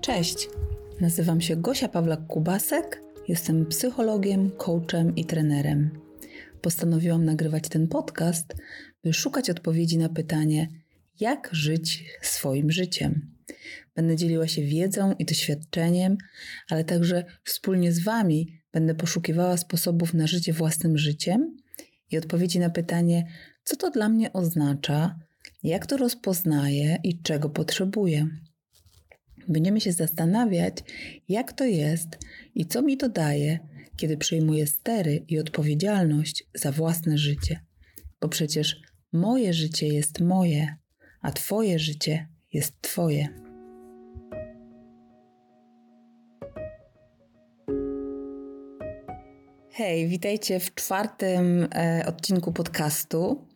Cześć, nazywam się Gosia Pawlak-Kubasek, jestem psychologiem, coachem i trenerem. Postanowiłam nagrywać ten podcast, by szukać odpowiedzi na pytanie, jak żyć swoim życiem. Będę dzieliła się wiedzą i doświadczeniem, ale także wspólnie z Wami będę poszukiwała sposobów na życie własnym życiem i odpowiedzi na pytanie, co to dla mnie oznacza, jak to rozpoznaję i czego potrzebuję. Będziemy się zastanawiać, jak to jest i co mi to daje, kiedy przejmuję stery i odpowiedzialność za własne życie. Bo przecież moje życie jest moje, a Twoje życie jest Twoje. Hej, witajcie w czwartym e, odcinku podcastu.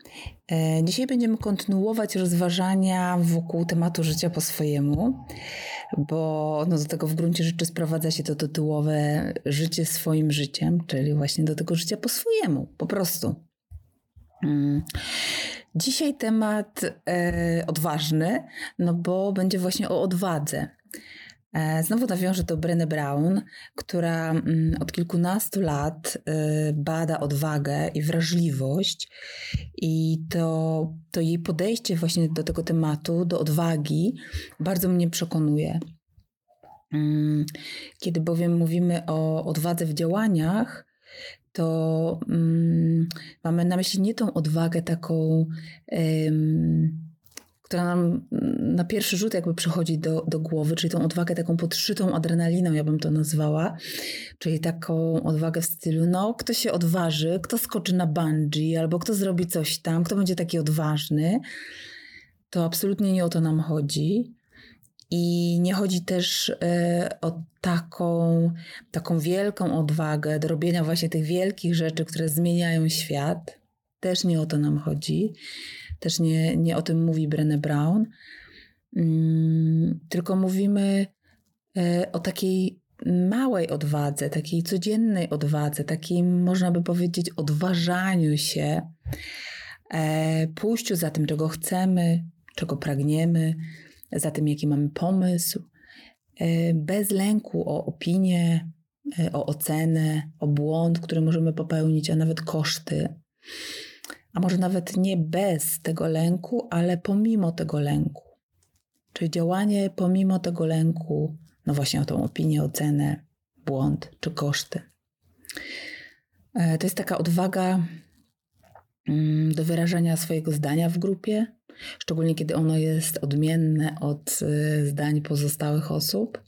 E, dzisiaj będziemy kontynuować rozważania wokół tematu życia po swojemu, bo no, do tego w gruncie rzeczy sprowadza się to tytułowe życie swoim życiem, czyli właśnie do tego życia po swojemu, po prostu. Mm. Dzisiaj temat e, odważny, no bo będzie właśnie o odwadze. E, znowu nawiążę do Brené Brown, która mm, od kilkunastu lat e, bada odwagę i wrażliwość i to, to jej podejście właśnie do tego tematu, do odwagi, bardzo mnie przekonuje. Mm, kiedy bowiem mówimy o odwadze w działaniach, to um, mamy na myśli nie tą odwagę taką która nam na pierwszy rzut jakby przychodzi do, do głowy, czyli tą odwagę taką podszytą adrenaliną, ja bym to nazwała, czyli taką odwagę w stylu, no kto się odważy, kto skoczy na bungee, albo kto zrobi coś tam, kto będzie taki odważny, to absolutnie nie o to nam chodzi. I nie chodzi też e, o taką, taką wielką odwagę do robienia właśnie tych wielkich rzeczy, które zmieniają świat. Też nie o to nam chodzi też nie, nie o tym mówi Brené Brown, mm, tylko mówimy e, o takiej małej odwadze, takiej codziennej odwadze, takim można by powiedzieć odważaniu się, e, pójściu za tym, czego chcemy, czego pragniemy, za tym, jaki mamy pomysł, e, bez lęku o opinię, o ocenę, o błąd, który możemy popełnić, a nawet koszty a może nawet nie bez tego lęku, ale pomimo tego lęku. Czyli działanie pomimo tego lęku, no właśnie o tą opinię, ocenę, błąd czy koszty. E, to jest taka odwaga mm, do wyrażania swojego zdania w grupie, szczególnie kiedy ono jest odmienne od e, zdań pozostałych osób.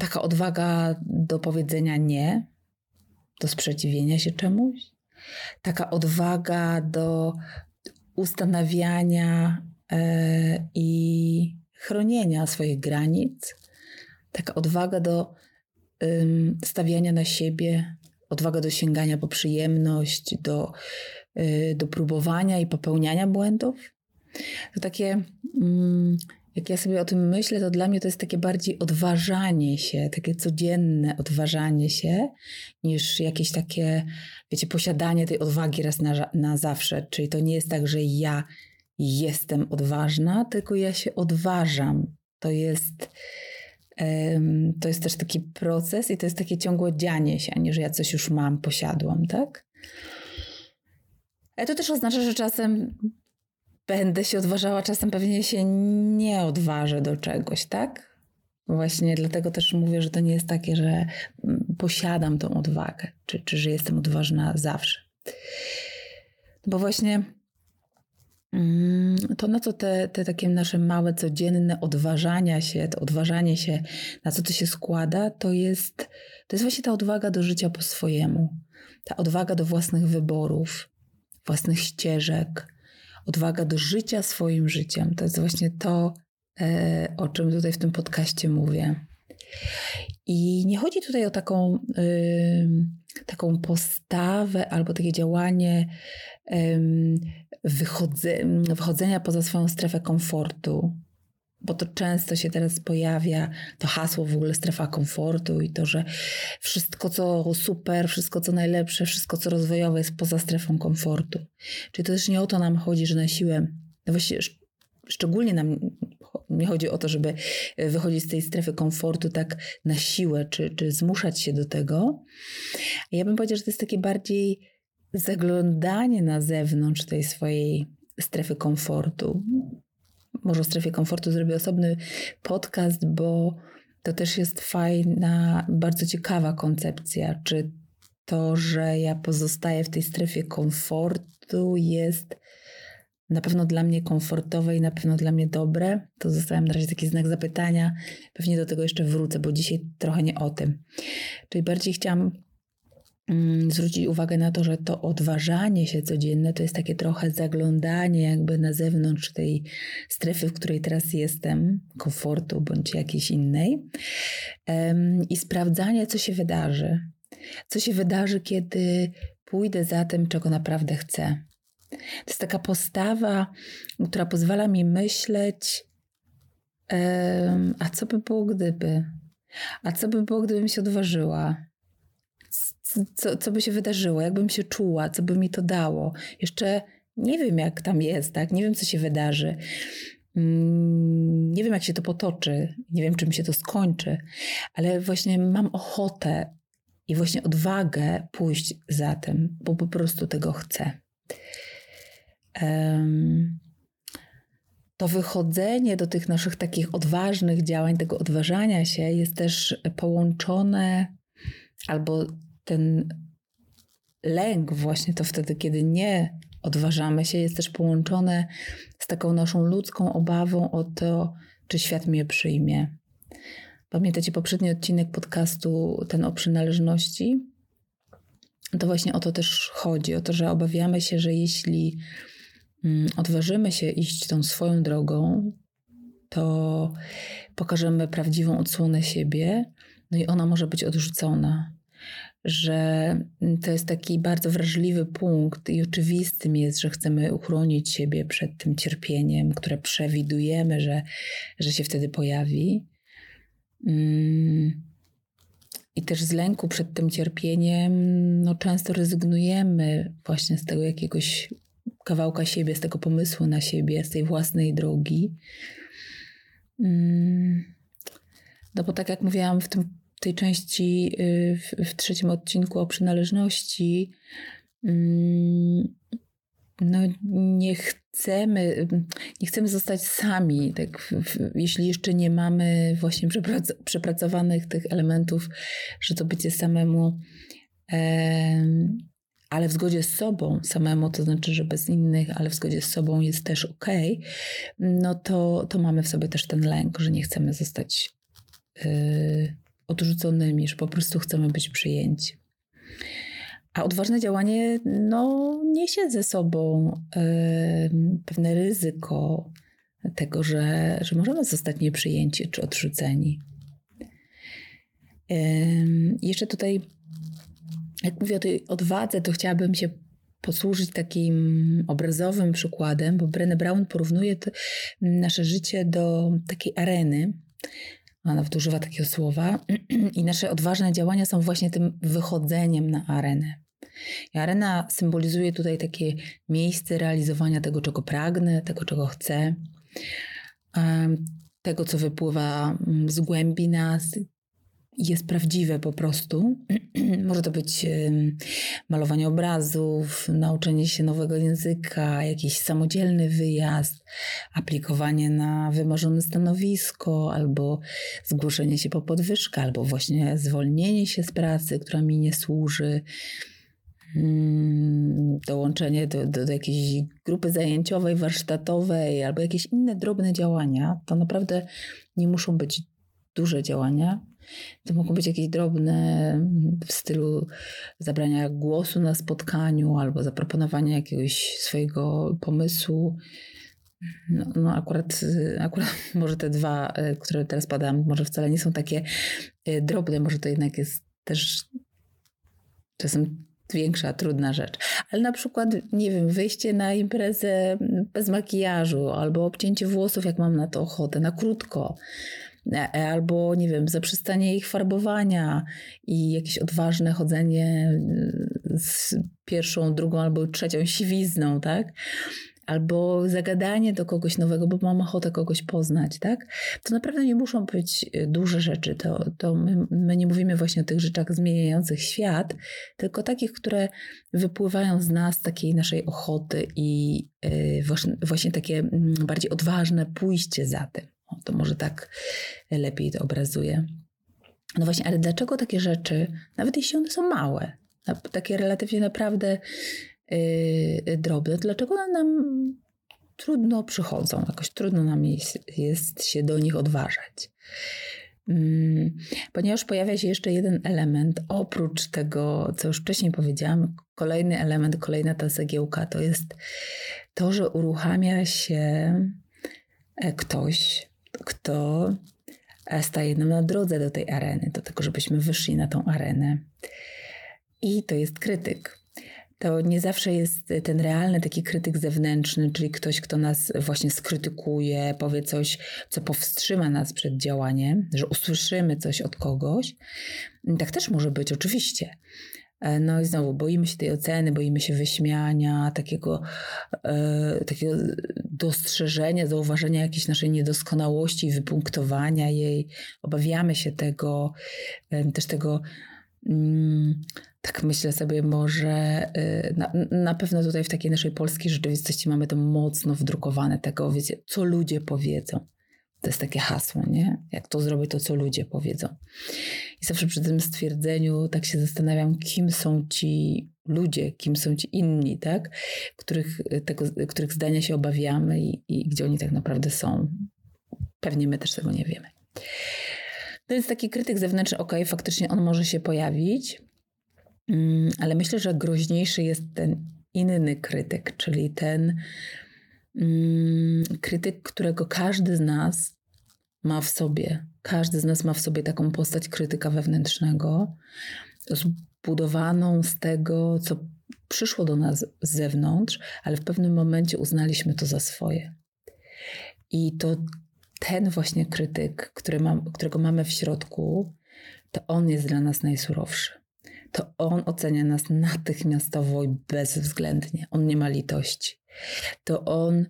Taka odwaga do powiedzenia nie, do sprzeciwienia się czemuś, taka odwaga do ustanawiania e, i chronienia swoich granic, taka odwaga do stawiania na siebie, odwaga do sięgania po przyjemność, do, e, do próbowania i popełniania błędów. To takie mm, jak ja sobie o tym myślę, to dla mnie to jest takie bardziej odważanie się, takie codzienne odważanie się, niż jakieś takie, wiecie, posiadanie tej odwagi raz na, na zawsze. Czyli to nie jest tak, że ja jestem odważna, tylko ja się odważam. To jest, um, to jest też taki proces i to jest takie ciągłe dzianie się, a nie, że ja coś już mam, posiadłam, tak? Ale to też oznacza, że czasem będę się odważała, czasem pewnie się nie odważę do czegoś, tak? Właśnie dlatego też mówię, że to nie jest takie, że mm, posiadam tą odwagę, czy, czy że jestem odważna zawsze. Bo właśnie mm, to, na co te, te takie nasze małe, codzienne odważania się, to odważanie się, na co to się składa, to jest, to jest właśnie ta odwaga do życia po swojemu. Ta odwaga do własnych wyborów, własnych ścieżek, odwaga do życia swoim życiem. To jest właśnie to, e, o czym tutaj w tym podcaście mówię. I nie chodzi tutaj o taką, taką postawę albo takie działanie wychodzenia poza swoją strefę komfortu, bo to często się teraz pojawia, to hasło w ogóle strefa komfortu i to, że wszystko co super, wszystko co najlepsze, wszystko co rozwojowe jest poza strefą komfortu. Czyli to też nie o to nam chodzi, że na siłę, no właściwie szczególnie nam nie chodzi o to, żeby wychodzić z tej strefy komfortu tak na siłę, czy, czy zmuszać się do tego. Ja bym powiedziała, że to jest takie bardziej zaglądanie na zewnątrz tej swojej strefy komfortu. Może o strefie komfortu zrobię osobny podcast, bo to też jest fajna, bardzo ciekawa koncepcja. Czy to, że ja pozostaję w tej strefie komfortu, jest na pewno dla mnie komfortowe i na pewno dla mnie dobre. To zostawiam na razie taki znak zapytania. Pewnie do tego jeszcze wrócę, bo dzisiaj trochę nie o tym. Czyli bardziej chciałam zwrócić uwagę na to, że to odważanie się codzienne to jest takie trochę zaglądanie jakby na zewnątrz tej strefy, w której teraz jestem, komfortu bądź jakiejś innej i sprawdzanie, co się wydarzy. Co się wydarzy, kiedy pójdę za tym, czego naprawdę chcę. To jest taka postawa, która pozwala mi myśleć, a co by było gdyby? A co by było, gdybym się odważyła? Co, co by się wydarzyło? Jakbym się czuła? Co by mi to dało? Jeszcze nie wiem, jak tam jest, tak? Nie wiem, co się wydarzy. Mm, nie wiem, jak się to potoczy. Nie wiem, czym się to skończy, ale właśnie mam ochotę i właśnie odwagę pójść za tym, bo po prostu tego chcę to wychodzenie do tych naszych takich odważnych działań, tego odważania się jest też połączone, albo ten lęk, właśnie to wtedy, kiedy nie odważamy się, jest też połączone z taką naszą ludzką obawą o to, czy świat mnie przyjmie. Pamiętacie poprzedni odcinek podcastu, ten o przynależności? To właśnie o to też chodzi, o to, że obawiamy się, że jeśli Mm, odważymy się iść tą swoją drogą, to pokażemy prawdziwą odsłonę siebie, no i ona może być odrzucona. Że to jest taki bardzo wrażliwy punkt, i oczywistym jest, że chcemy uchronić siebie przed tym cierpieniem, które przewidujemy, że, że się wtedy pojawi. Mm, I też z lęku przed tym cierpieniem, no często rezygnujemy właśnie z tego jakiegoś kawałka siebie, z tego pomysłu na siebie, z tej własnej drogi. Mm. No bo tak jak mówiłam w tym, tej części, y, w, w trzecim odcinku o przynależności, mm, no nie chcemy, nie chcemy zostać sami, tak, jeśli jeszcze nie mamy właśnie przepracowanych tych elementów, że to bycie samemu ale w zgodzie z sobą samemu, to znaczy, że bez innych, ale w zgodzie z sobą jest też ok, no to, to mamy w sobie też ten lęk, że nie chcemy zostać yy, odrzuconymi, że po prostu chcemy być przyjęci. A odważne działanie no, niesie ze sobą yy, pewne ryzyko tego, że, że możemy zostać nieprzyjęci czy odrzuceni. Yy, jeszcze tutaj jak mówię o tej odwadze, to chciałabym się posłużyć takim obrazowym przykładem, bo Brené Brown porównuje nasze życie do takiej areny. Ona nawet używa takiego słowa. I nasze odważne działania są właśnie tym wychodzeniem na arenę. I arena symbolizuje tutaj takie miejsce realizowania tego, czego pragnę, tego, czego chcę, tego, co wypływa mm, z głębi nas, jest prawdziwe po prostu. Może to być malowanie obrazów, nauczenie się nowego języka, jakiś samodzielny wyjazd, aplikowanie na wymarzone stanowisko, albo zgłoszenie się po podwyżkę, albo właśnie zwolnienie się z pracy, która mi nie służy. Mm, dołączenie do, do, do jakiejś grupy zajęciowej, warsztatowej, albo jakieś inne drobne działania, to naprawdę nie muszą być duże działania, to mogą być jakieś drobne w stylu zabrania głosu na spotkaniu albo zaproponowania jakiegoś swojego pomysłu. No, no akurat, akurat może te dwa, e, które teraz padam, może wcale nie są takie e, drobne, może to jednak jest też czasem większa, trudna rzecz. Ale na przykład, nie wiem, wyjście na imprezę bez makijażu albo obcięcie włosów, jak mam na to ochotę, na krótko albo nie wiem, zaprzestanie ich farbowania i jakieś odważne chodzenie y, z pierwszą, drugą albo trzecią siwizną, tak? albo zagadanie do kogoś nowego, bo mam ochotę kogoś poznać, tak? To naprawdę nie muszą być y, duże rzeczy. To, to my, my nie mówimy właśnie o tych rzeczach zmieniających świat, tylko takich, które wypływają z nas, takiej naszej ochoty i yy, właśnie, właśnie takie mm, bardziej odważne pójście za tym. O, to może tak lepiej to obrazuje. No właśnie, ale dlaczego takie rzeczy, nawet jeśli one są małe, takie relatywnie naprawdę yy, drobne, dlaczego one nam trudno przychodzą, jakoś trudno nam jest, jest się do nich odważać. Hmm, ponieważ pojawia się jeszcze jeden element, oprócz tego, co już wcześniej powiedziałam, kolejny element, kolejna ta cegiełka, to jest to, że uruchamia się e, ktoś, kto e, staje nam na drodze do tej areny, do tego, żebyśmy wyszli na tą arenę. I to jest krytyk. To nie zawsze jest ten realny taki krytyk zewnętrzny, czyli ktoś, kto nas właśnie skrytykuje, powie coś, co powstrzyma nas przed działaniem, że usłyszymy coś od kogoś. Tak też może być, oczywiście. E, no i znowu, boimy się tej oceny, boimy się wyśmiania, takiego, e, takiego dostrzeżenia, zauważenia jakiejś naszej niedoskonałości, wypunktowania jej. Obawiamy się tego, e, też tego. Mm, tak myślę sobie, może y, na, na, pewno tutaj w takiej naszej polskiej rzeczywistości mamy to mocno wdrukowane, tego, wiecie, co ludzie powiedzą. To jest takie hasło, nie? Jak to zrobię, to co ludzie powiedzą. I zawsze przy tym stwierdzeniu tak się zastanawiam, kim są ci ludzie, kim są ci inni, tak? Których, tego, których zdania się obawiamy i, i gdzie oni tak naprawdę są. Pewnie my też tego nie wiemy. To jest taki krytyk zewnętrzny, ok, faktycznie on może się pojawić, mm, ale myślę, że groźniejszy jest ten inny krytyk, czyli ten krytyk, którego każdy z nas ma w sobie. Każdy z nas ma w sobie taką postać krytyka wewnętrznego, zbudowaną z tego, co przyszło do nas z zewnątrz, ale w pewnym momencie uznaliśmy to za swoje. I to ten właśnie krytyk, który mam, którego mamy w środku, to on jest dla nas najsurowszy. To on ocenia nas natychmiastowo i bezwzględnie. On nie ma litości. To on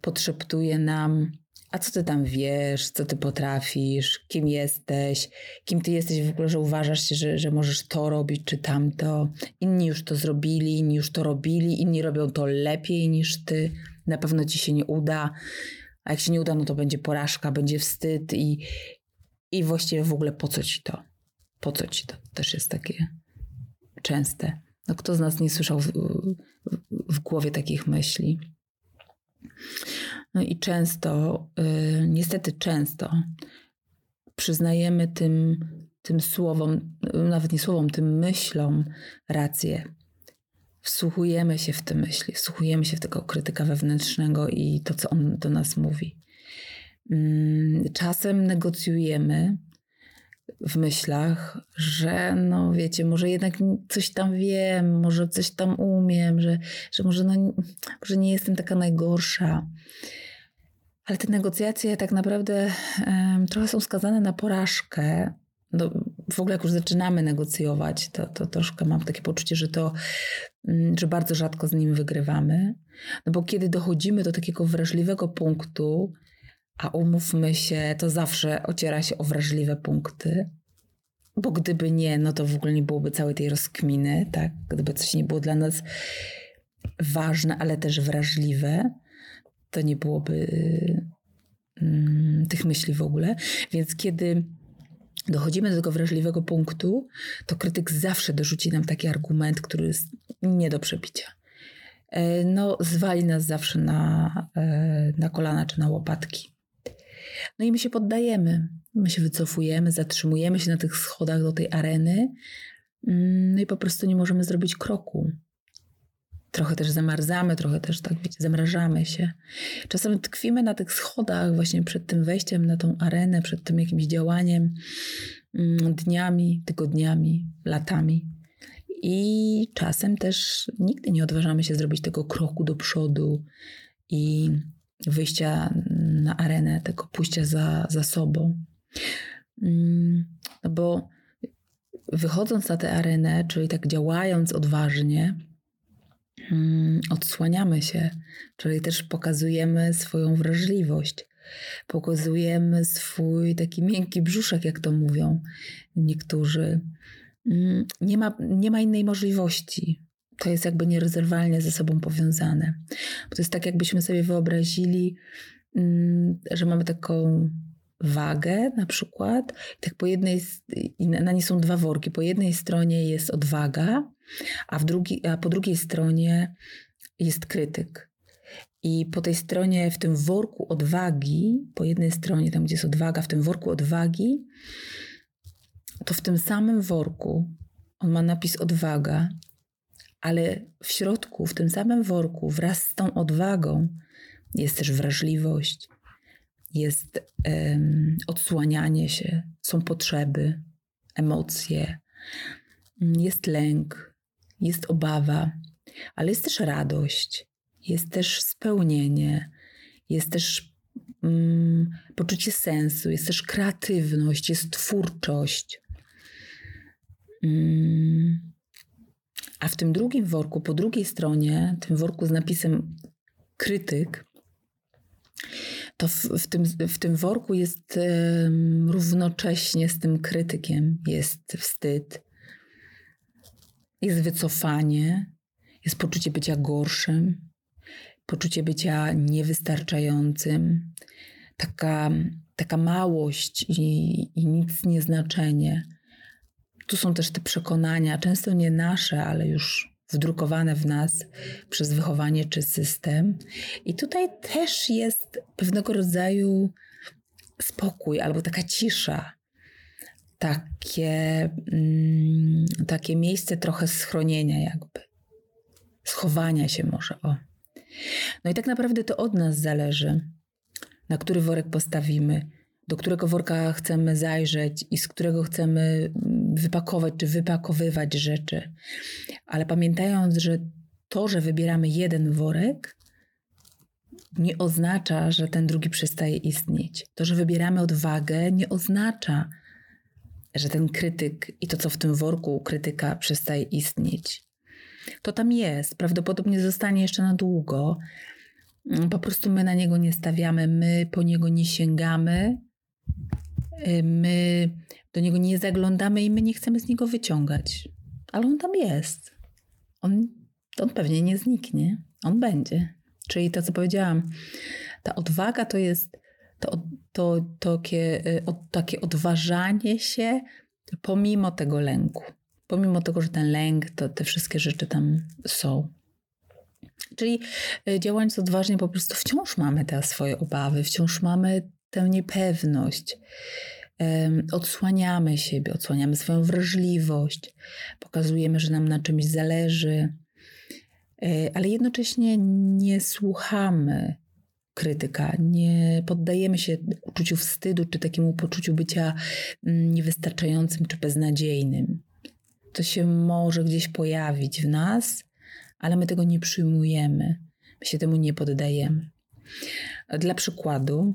podszeptuje nam, a co ty tam wiesz, co ty potrafisz, kim jesteś, kim ty jesteś w ogóle, że uważasz się, że, że możesz to robić czy tamto. Inni już to zrobili, inni już to robili, inni robią to lepiej niż ty. Na pewno ci się nie uda. A jak się nie uda, no to będzie porażka, będzie wstyd i, i właściwie w ogóle po co ci to? Po co ci to? Też jest takie częste. No kto z nas nie słyszał w, głowie takich myśli? No i często, yy, niestety często przyznajemy tym, tym słowom, nawet nie słowom, tym myślom rację wsłuchujemy się w te myśli, wsłuchujemy się w tego krytyka wewnętrznego i to, co on do nas mówi. Mm, czasem negocjujemy w myślach, że no wiecie, może jednak coś tam wiem, może coś tam umiem, że, że może, no, może nie jestem taka najgorsza. Ale te negocjacje tak naprawdę um, trochę są skazane na porażkę, no, w ogóle jak już zaczynamy negocjować, to, to troszkę mam takie poczucie, że to, mm, że bardzo rzadko z nim wygrywamy. No bo kiedy dochodzimy do takiego wrażliwego punktu, a umówmy się, to zawsze ociera się o wrażliwe punkty, bo gdyby nie, no to w ogóle nie byłoby całej tej rozkminy, tak? Gdyby coś nie było dla nas ważne, ale też wrażliwe, to nie byłoby mm, tych myśli w ogóle. Więc kiedy dochodzimy do tego wrażliwego punktu, to krytyk zawsze dorzuci nam taki argument, który jest nie do przebicia. E, no, zwali nas zawsze na, e, na kolana czy na łopatki. No i my się poddajemy, my się wycofujemy, zatrzymujemy się na tych schodach do tej areny, mm, no i po prostu nie możemy zrobić kroku trochę też zamarzamy, trochę też tak wiecie, zamrażamy się. Czasem tkwimy na tych schodach właśnie przed tym wejściem na tą arenę, przed tym jakimś działaniem mm, dniami, tygodniami, latami. I czasem też nigdy nie odważamy się zrobić tego kroku do przodu i wyjścia na arenę, tego pójścia za, za sobą. Mm, no bo wychodząc na tę arenę, czyli tak działając odważnie, mm, odsłaniamy się, czyli też pokazujemy swoją wrażliwość. Pokazujemy swój taki miękki brzuszek, jak to mówią niektórzy. Mm, nie ma, nie ma innej możliwości. To jest jakby nierozerwalnie ze sobą powiązane. Bo to jest tak, jakbyśmy sobie wyobrazili, mm, że mamy taką wagę na przykład. Tak po jednej, na niej są dwa worki. Po jednej stronie jest odwaga, a, w drugi, a po drugiej stronie jest krytyk. I po tej stronie, w tym worku odwagi, po jednej stronie, tam gdzie jest odwaga, w tym worku odwagi, to w tym samym worku on ma napis odwaga, ale w środku, w tym samym worku, wraz z tą odwagą, jest też wrażliwość, jest um, odsłanianie się, są potrzeby, emocje, jest lęk, jest obawa, ale jest też radość, jest też spełnienie, jest też um, poczucie sensu, jest też kreatywność, jest twórczość. Um, a w tym drugim worku, po drugiej stronie, tym worku z napisem krytyk, to w, w, tym, w tym worku jest równocześnie z tym krytykiem jest wstyd, jest wycofanie, jest poczucie bycia gorszym, poczucie bycia niewystarczającym, taka, taka małość i, i nic nieznaczenie. Tu są też te przekonania, często nie nasze, ale już wdrukowane w nas przez wychowanie czy system. I tutaj też jest pewnego rodzaju spokój albo taka cisza. Takie, mm, takie miejsce trochę schronienia, jakby. Schowania się może. O. No i tak naprawdę to od nas zależy, na który worek postawimy, do którego worka chcemy zajrzeć i z którego chcemy mm, wypakować czy wypakowywać rzeczy. Ale pamiętając, że to, że wybieramy jeden worek, nie oznacza, że ten drugi przestaje istnieć. To, że wybieramy odwagę, nie oznacza, że ten krytyk i to, co w tym worku krytyka, przestaje istnieć. To tam jest, prawdopodobnie zostanie jeszcze na długo. Po prostu my na niego nie stawiamy, my po niego nie sięgamy, my do niego nie zaglądamy i my nie chcemy z niego wyciągać. Ale on tam jest. On, on pewnie nie zniknie. On będzie. Czyli to, co powiedziałam, ta odwaga to jest to, to, to takie, y, takie odważanie się pomimo tego lęku. Pomimo tego, że ten lęk, to te wszystkie rzeczy tam są. Czyli y, działając odważnie, po prostu wciąż mamy te swoje obawy, wciąż mamy tę niepewność. Odsłaniamy siebie, odsłaniamy swoją wrażliwość, pokazujemy, że nam na czymś zależy, e, ale jednocześnie nie słuchamy krytyka, nie poddajemy się uczuciu wstydu czy takiemu poczuciu bycia mm, niewystarczającym czy beznadziejnym. To się może gdzieś pojawić w nas, ale my tego nie przyjmujemy, my się temu nie poddajemy. Dla przykładu,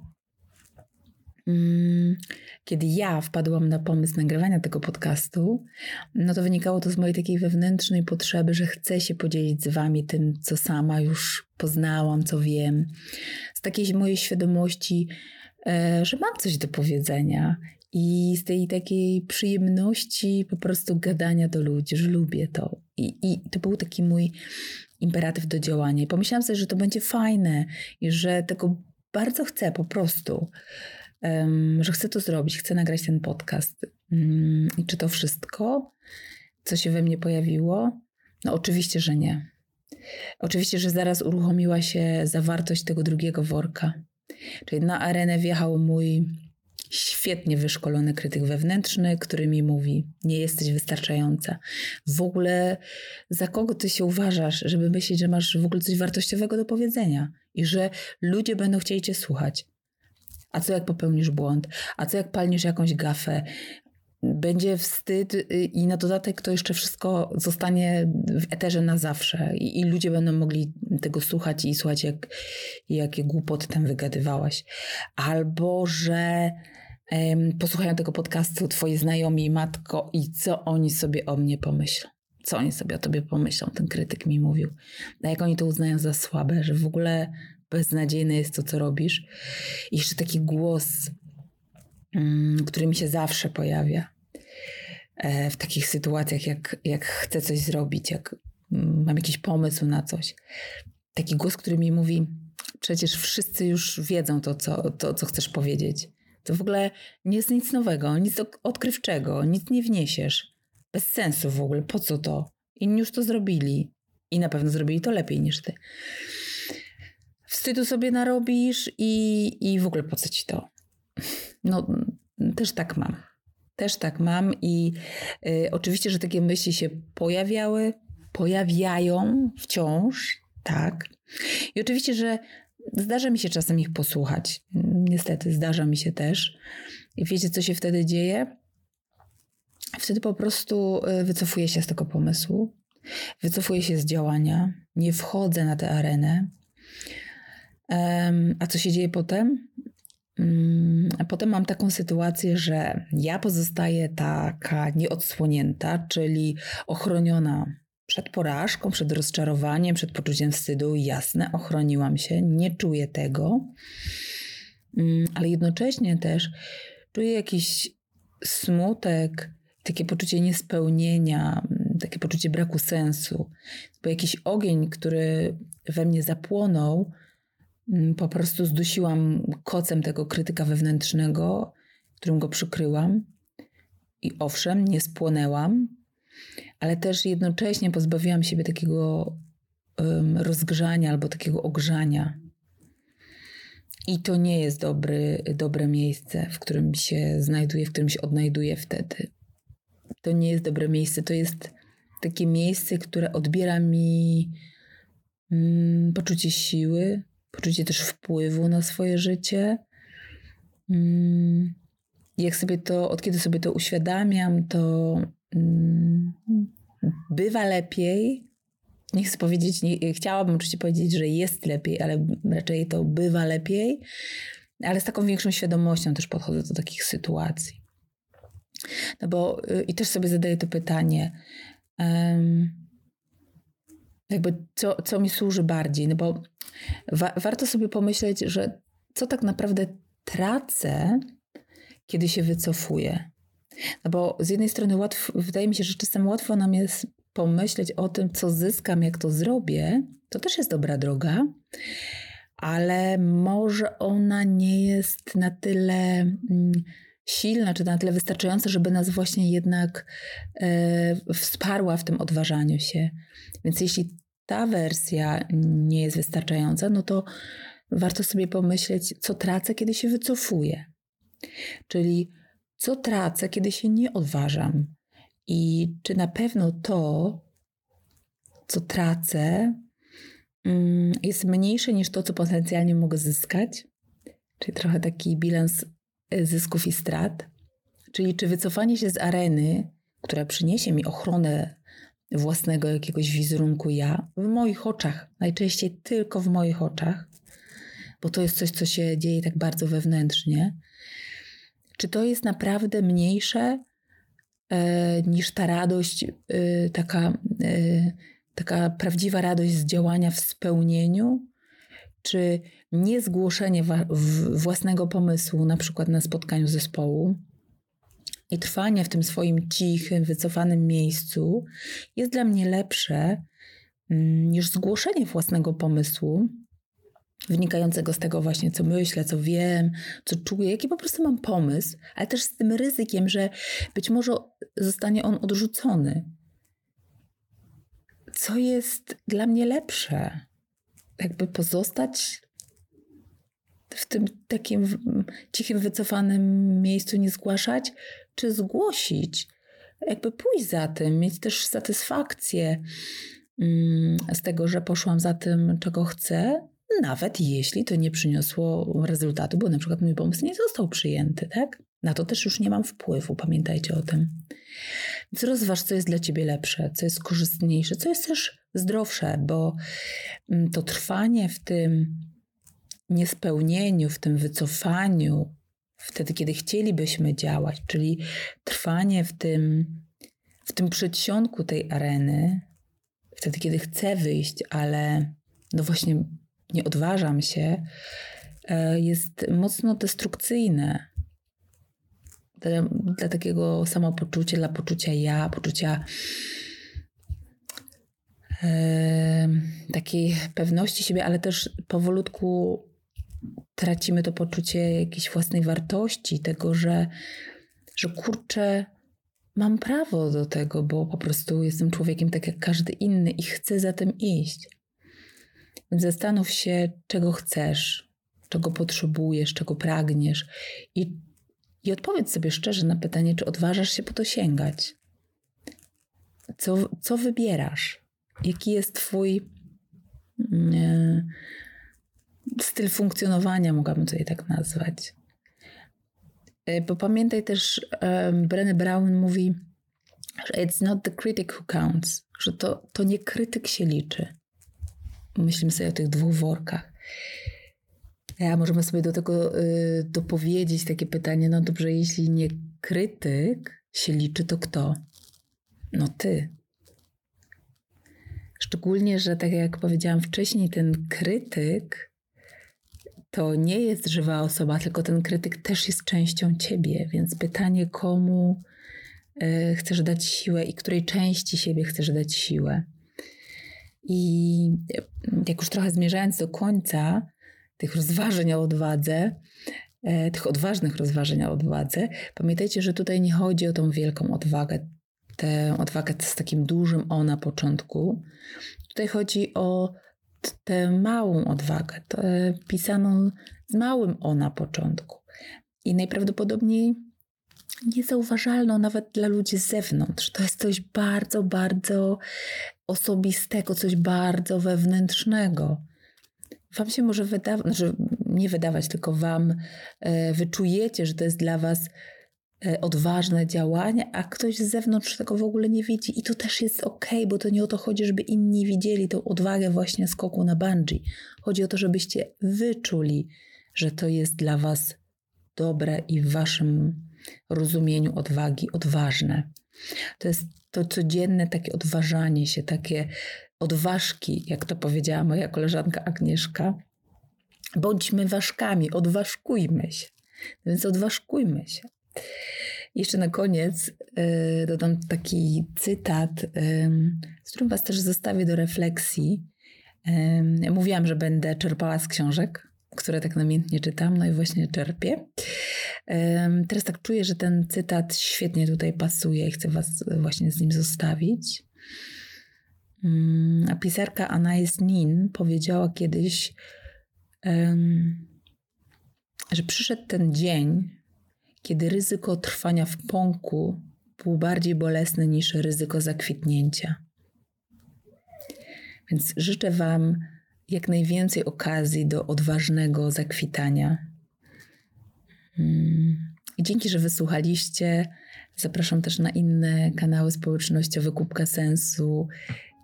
kiedy ja wpadłam na pomysł nagrywania tego podcastu, no to wynikało to z mojej takiej wewnętrznej potrzeby, że chcę się podzielić z wami tym, co sama już poznałam, co wiem, z takiej mojej świadomości, e, że mam coś do powiedzenia i z tej takiej przyjemności po prostu gadania do ludzi, że lubię to. I, i to był taki mój imperatyw do działania. I pomyślałam sobie, że to będzie fajne i że tego bardzo chcę po prostu że chcę to zrobić, chcę nagrać ten podcast. Mm, I czy to wszystko, co się we mnie pojawiło? No, oczywiście, że nie. Oczywiście, że zaraz uruchomiła się zawartość tego drugiego worka. Czyli na arenę wjechał mój świetnie wyszkolony krytyk wewnętrzny, który mi mówi: Nie jesteś wystarczająca. W ogóle za kogo ty się uważasz, żeby myśleć, że masz w ogóle coś wartościowego do powiedzenia i że ludzie będą chcieli cię słuchać? A co jak popełnisz błąd? A co jak palniesz jakąś gafę? Będzie wstyd y, i na dodatek to jeszcze wszystko zostanie w eterze na zawsze i, i ludzie będą mogli tego słuchać i słuchać, jak, jakie głupoty tam wygadywałaś. Albo, że posłuchają tego podcastu twoi znajomi, matko i co oni sobie o mnie pomyślą co oni sobie o tobie pomyślą, ten krytyk mi mówił. A jak oni to uznają za słabe, że w ogóle beznadziejne jest to, co robisz. I jeszcze taki głos, mm, który mi się zawsze pojawia e, w takich sytuacjach, jak, jak chcę coś zrobić, jak mm, mam jakiś pomysł na coś. Taki głos, który mi mówi, przecież wszyscy już wiedzą to, co, to, co chcesz powiedzieć. To w ogóle nie jest nic nowego, nic odkrywczego, nic nie wniesiesz. Bez sensu w ogóle, po co to? Inni już to zrobili. I na pewno zrobili to lepiej niż ty. Wstydu sobie narobisz i, i w ogóle po co ci to? No, też tak mam. Też tak mam i y, oczywiście, że takie myśli się pojawiały, pojawiają wciąż, tak. I oczywiście, że zdarza mi się czasem ich posłuchać. Niestety, zdarza mi się też. I wiecie, co się wtedy dzieje? Wtedy po prostu y, wycofuję się z tego pomysłu, wycofuję się z działania, nie wchodzę na tę arenę. A co się dzieje potem? Mm, potem mam taką sytuację, że ja pozostaję taka nieodsłonięta, czyli ochroniona przed porażką, przed rozczarowaniem, przed poczuciem wstydu. Jasne, ochroniłam się, nie czuję tego, mm, ale jednocześnie też czuję jakiś smutek, takie poczucie niespełnienia, takie poczucie braku sensu, bo jakiś ogień, który we mnie zapłonął, po prostu zdusiłam kocem tego krytyka wewnętrznego, którym go przykryłam. I owszem, nie spłonęłam, ale też jednocześnie pozbawiłam siebie takiego um, rozgrzania albo takiego ogrzania. I to nie jest dobry, dobre miejsce, w którym się znajduję, w którym się odnajduję wtedy to nie jest dobre miejsce. To jest takie miejsce, które odbiera mi mm, poczucie siły, poczucie też wpływu na swoje życie. Mm, jak sobie to, od kiedy sobie to uświadamiam, to mm, bywa lepiej. Nie chcę powiedzieć, nie, chciałabym oczywiście powiedzieć, że jest lepiej, ale raczej to bywa lepiej, ale z taką większą świadomością też podchodzę do takich sytuacji. No bo y, i też sobie zadaję to pytanie, um, jakby co, co mi służy bardziej, no bo wa warto sobie pomyśleć, że co tak naprawdę tracę, kiedy się wycofuję. No bo z jednej strony łatwo, wydaje mi się, że czasem łatwo nam jest pomyśleć o tym, co zyskam, jak to zrobię. To też jest dobra droga, ale może ona nie jest na tyle. Mm, silna, czy na tyle wystarczająca, żeby nas właśnie jednak e, wsparła w tym odważaniu się. Więc jeśli ta wersja nie jest wystarczająca, no to warto sobie pomyśleć, co tracę, kiedy się wycofuję. Czyli co tracę, kiedy się nie odważam. I czy na pewno to, co tracę, mm, jest mniejsze niż to, co potencjalnie mogę zyskać? Czyli trochę taki bilans zysków i strat, czyli czy wycofanie się z areny, która przyniesie mi ochronę własnego jakiegoś wizerunku ja, w moich oczach, najczęściej tylko w moich oczach, bo to jest coś, co się dzieje tak bardzo wewnętrznie, czy to jest naprawdę mniejsze e, niż ta radość, e, taka, e, taka prawdziwa radość z działania w spełnieniu, czy niezgłoszenie własnego pomysłu, na przykład na spotkaniu zespołu, trwanie w tym swoim cichym, wycofanym miejscu jest dla mnie lepsze mm, niż zgłoszenie własnego pomysłu, wynikającego z tego właśnie, co myślę, co wiem, co czuję, jaki po prostu mam pomysł, ale też z tym ryzykiem, że być może zostanie on odrzucony. Co jest dla mnie lepsze? jakby pozostać w tym takim cichym, wycofanym miejscu, nie zgłaszać, czy zgłosić, jakby pójść za tym, mieć też satysfakcję mm, z tego, że poszłam za tym, czego chcę, nawet jeśli to nie przyniosło rezultatu, bo na przykład mój pomysł nie został przyjęty, tak? Na to też już nie mam wpływu, pamiętajcie o tym. Więc rozważ, co jest dla ciebie lepsze, co jest korzystniejsze, co jest też zdrowsze, bo mm, to trwanie w tym niespełnieniu, w tym wycofaniu, wtedy, kiedy chcielibyśmy działać, czyli trwanie w tym, w tym przedsionku tej areny, wtedy, kiedy chcę wyjść, ale no właśnie nie odważam się, e, jest mocno destrukcyjne. Dla, dla takiego samopoczucia, dla poczucia ja, poczucia e, takiej pewności siebie, ale też powolutku tracimy to poczucie jakiejś własnej wartości, tego, że, że kurczę, mam prawo do tego, bo po prostu jestem człowiekiem tak jak każdy inny i chcę za tym iść. Więc zastanów się, czego chcesz, czego potrzebujesz, czego pragniesz i, i odpowiedz sobie szczerze na pytanie, czy odważasz się po to sięgać. Co, co wybierasz? Jaki jest Twój mm, styl funkcjonowania, mogłabym to je tak nazwać. E, bo pamiętaj też, um, Brené Brown mówi, że it's not the critic who counts, że to, to nie krytyk się liczy. Myślimy sobie o tych dwóch workach. A możemy sobie do tego y, dopowiedzieć takie pytanie, no dobrze, jeśli nie krytyk się liczy, to kto? No ty. Szczególnie, że tak jak powiedziałam wcześniej, ten krytyk to nie jest żywa osoba, tylko ten krytyk też jest częścią ciebie. Więc pytanie, komu y, chcesz dać siłę i której części siebie chcesz dać siłę. I jak już trochę zmierzając do końca tych rozważań o odwadze, e, tych odważnych rozważań o odwadze, pamiętajcie, że tutaj nie chodzi o tą wielką odwagę, tę odwagę z takim dużym o na początku. Tutaj chodzi o tę małą odwagę, tę pisaną z małym o na początku. I najprawdopodobniej niezauważalną nawet dla ludzi z zewnątrz. To jest coś bardzo, bardzo osobistego, coś bardzo wewnętrznego. Wam się może wydawać, znaczy nie wydawać, tylko Wam e, wyczujecie, że to jest dla Was e, odważne działanie, a ktoś z zewnątrz tego w ogóle nie widzi. I to też jest ok, bo to nie o to chodzi, żeby inni widzieli tą odwagę właśnie skoku na bungee. Chodzi o to, żebyście wyczuli, że to jest dla Was dobre i w Waszym rozumieniu odwagi odważne. To jest to codzienne takie odważanie się, takie odważki, jak to powiedziała moja koleżanka Agnieszka. Bądźmy ważkami, odważkujmy się. Więc odważkujmy się. Jeszcze na koniec y, dodam taki cytat, z którym Was też zostawię do refleksji. Mówiłam, że będę czerpała z książek, które tak namiętnie czytam, no i właśnie czerpię. Teraz tak czuję, że ten cytat świetnie tutaj pasuje i chcę Was właśnie z nim zostawić. Mm, a pisarka Anais Nin powiedziała kiedyś, że przyszedł ten dzień, kiedy ryzyko trwania w pąku było bardziej bolesne niż ryzyko zakwitnięcia. Więc życzę Wam jak najwięcej okazji do odważnego zakwitania. Mm. I dzięki, że wysłuchaliście. Zapraszam też na inne kanały społecznościowe Kubka Sensu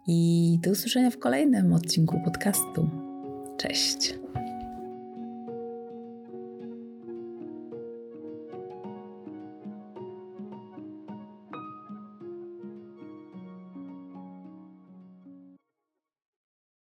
i do usłyszenia w kolejnym odcinku podcastu. Cześć.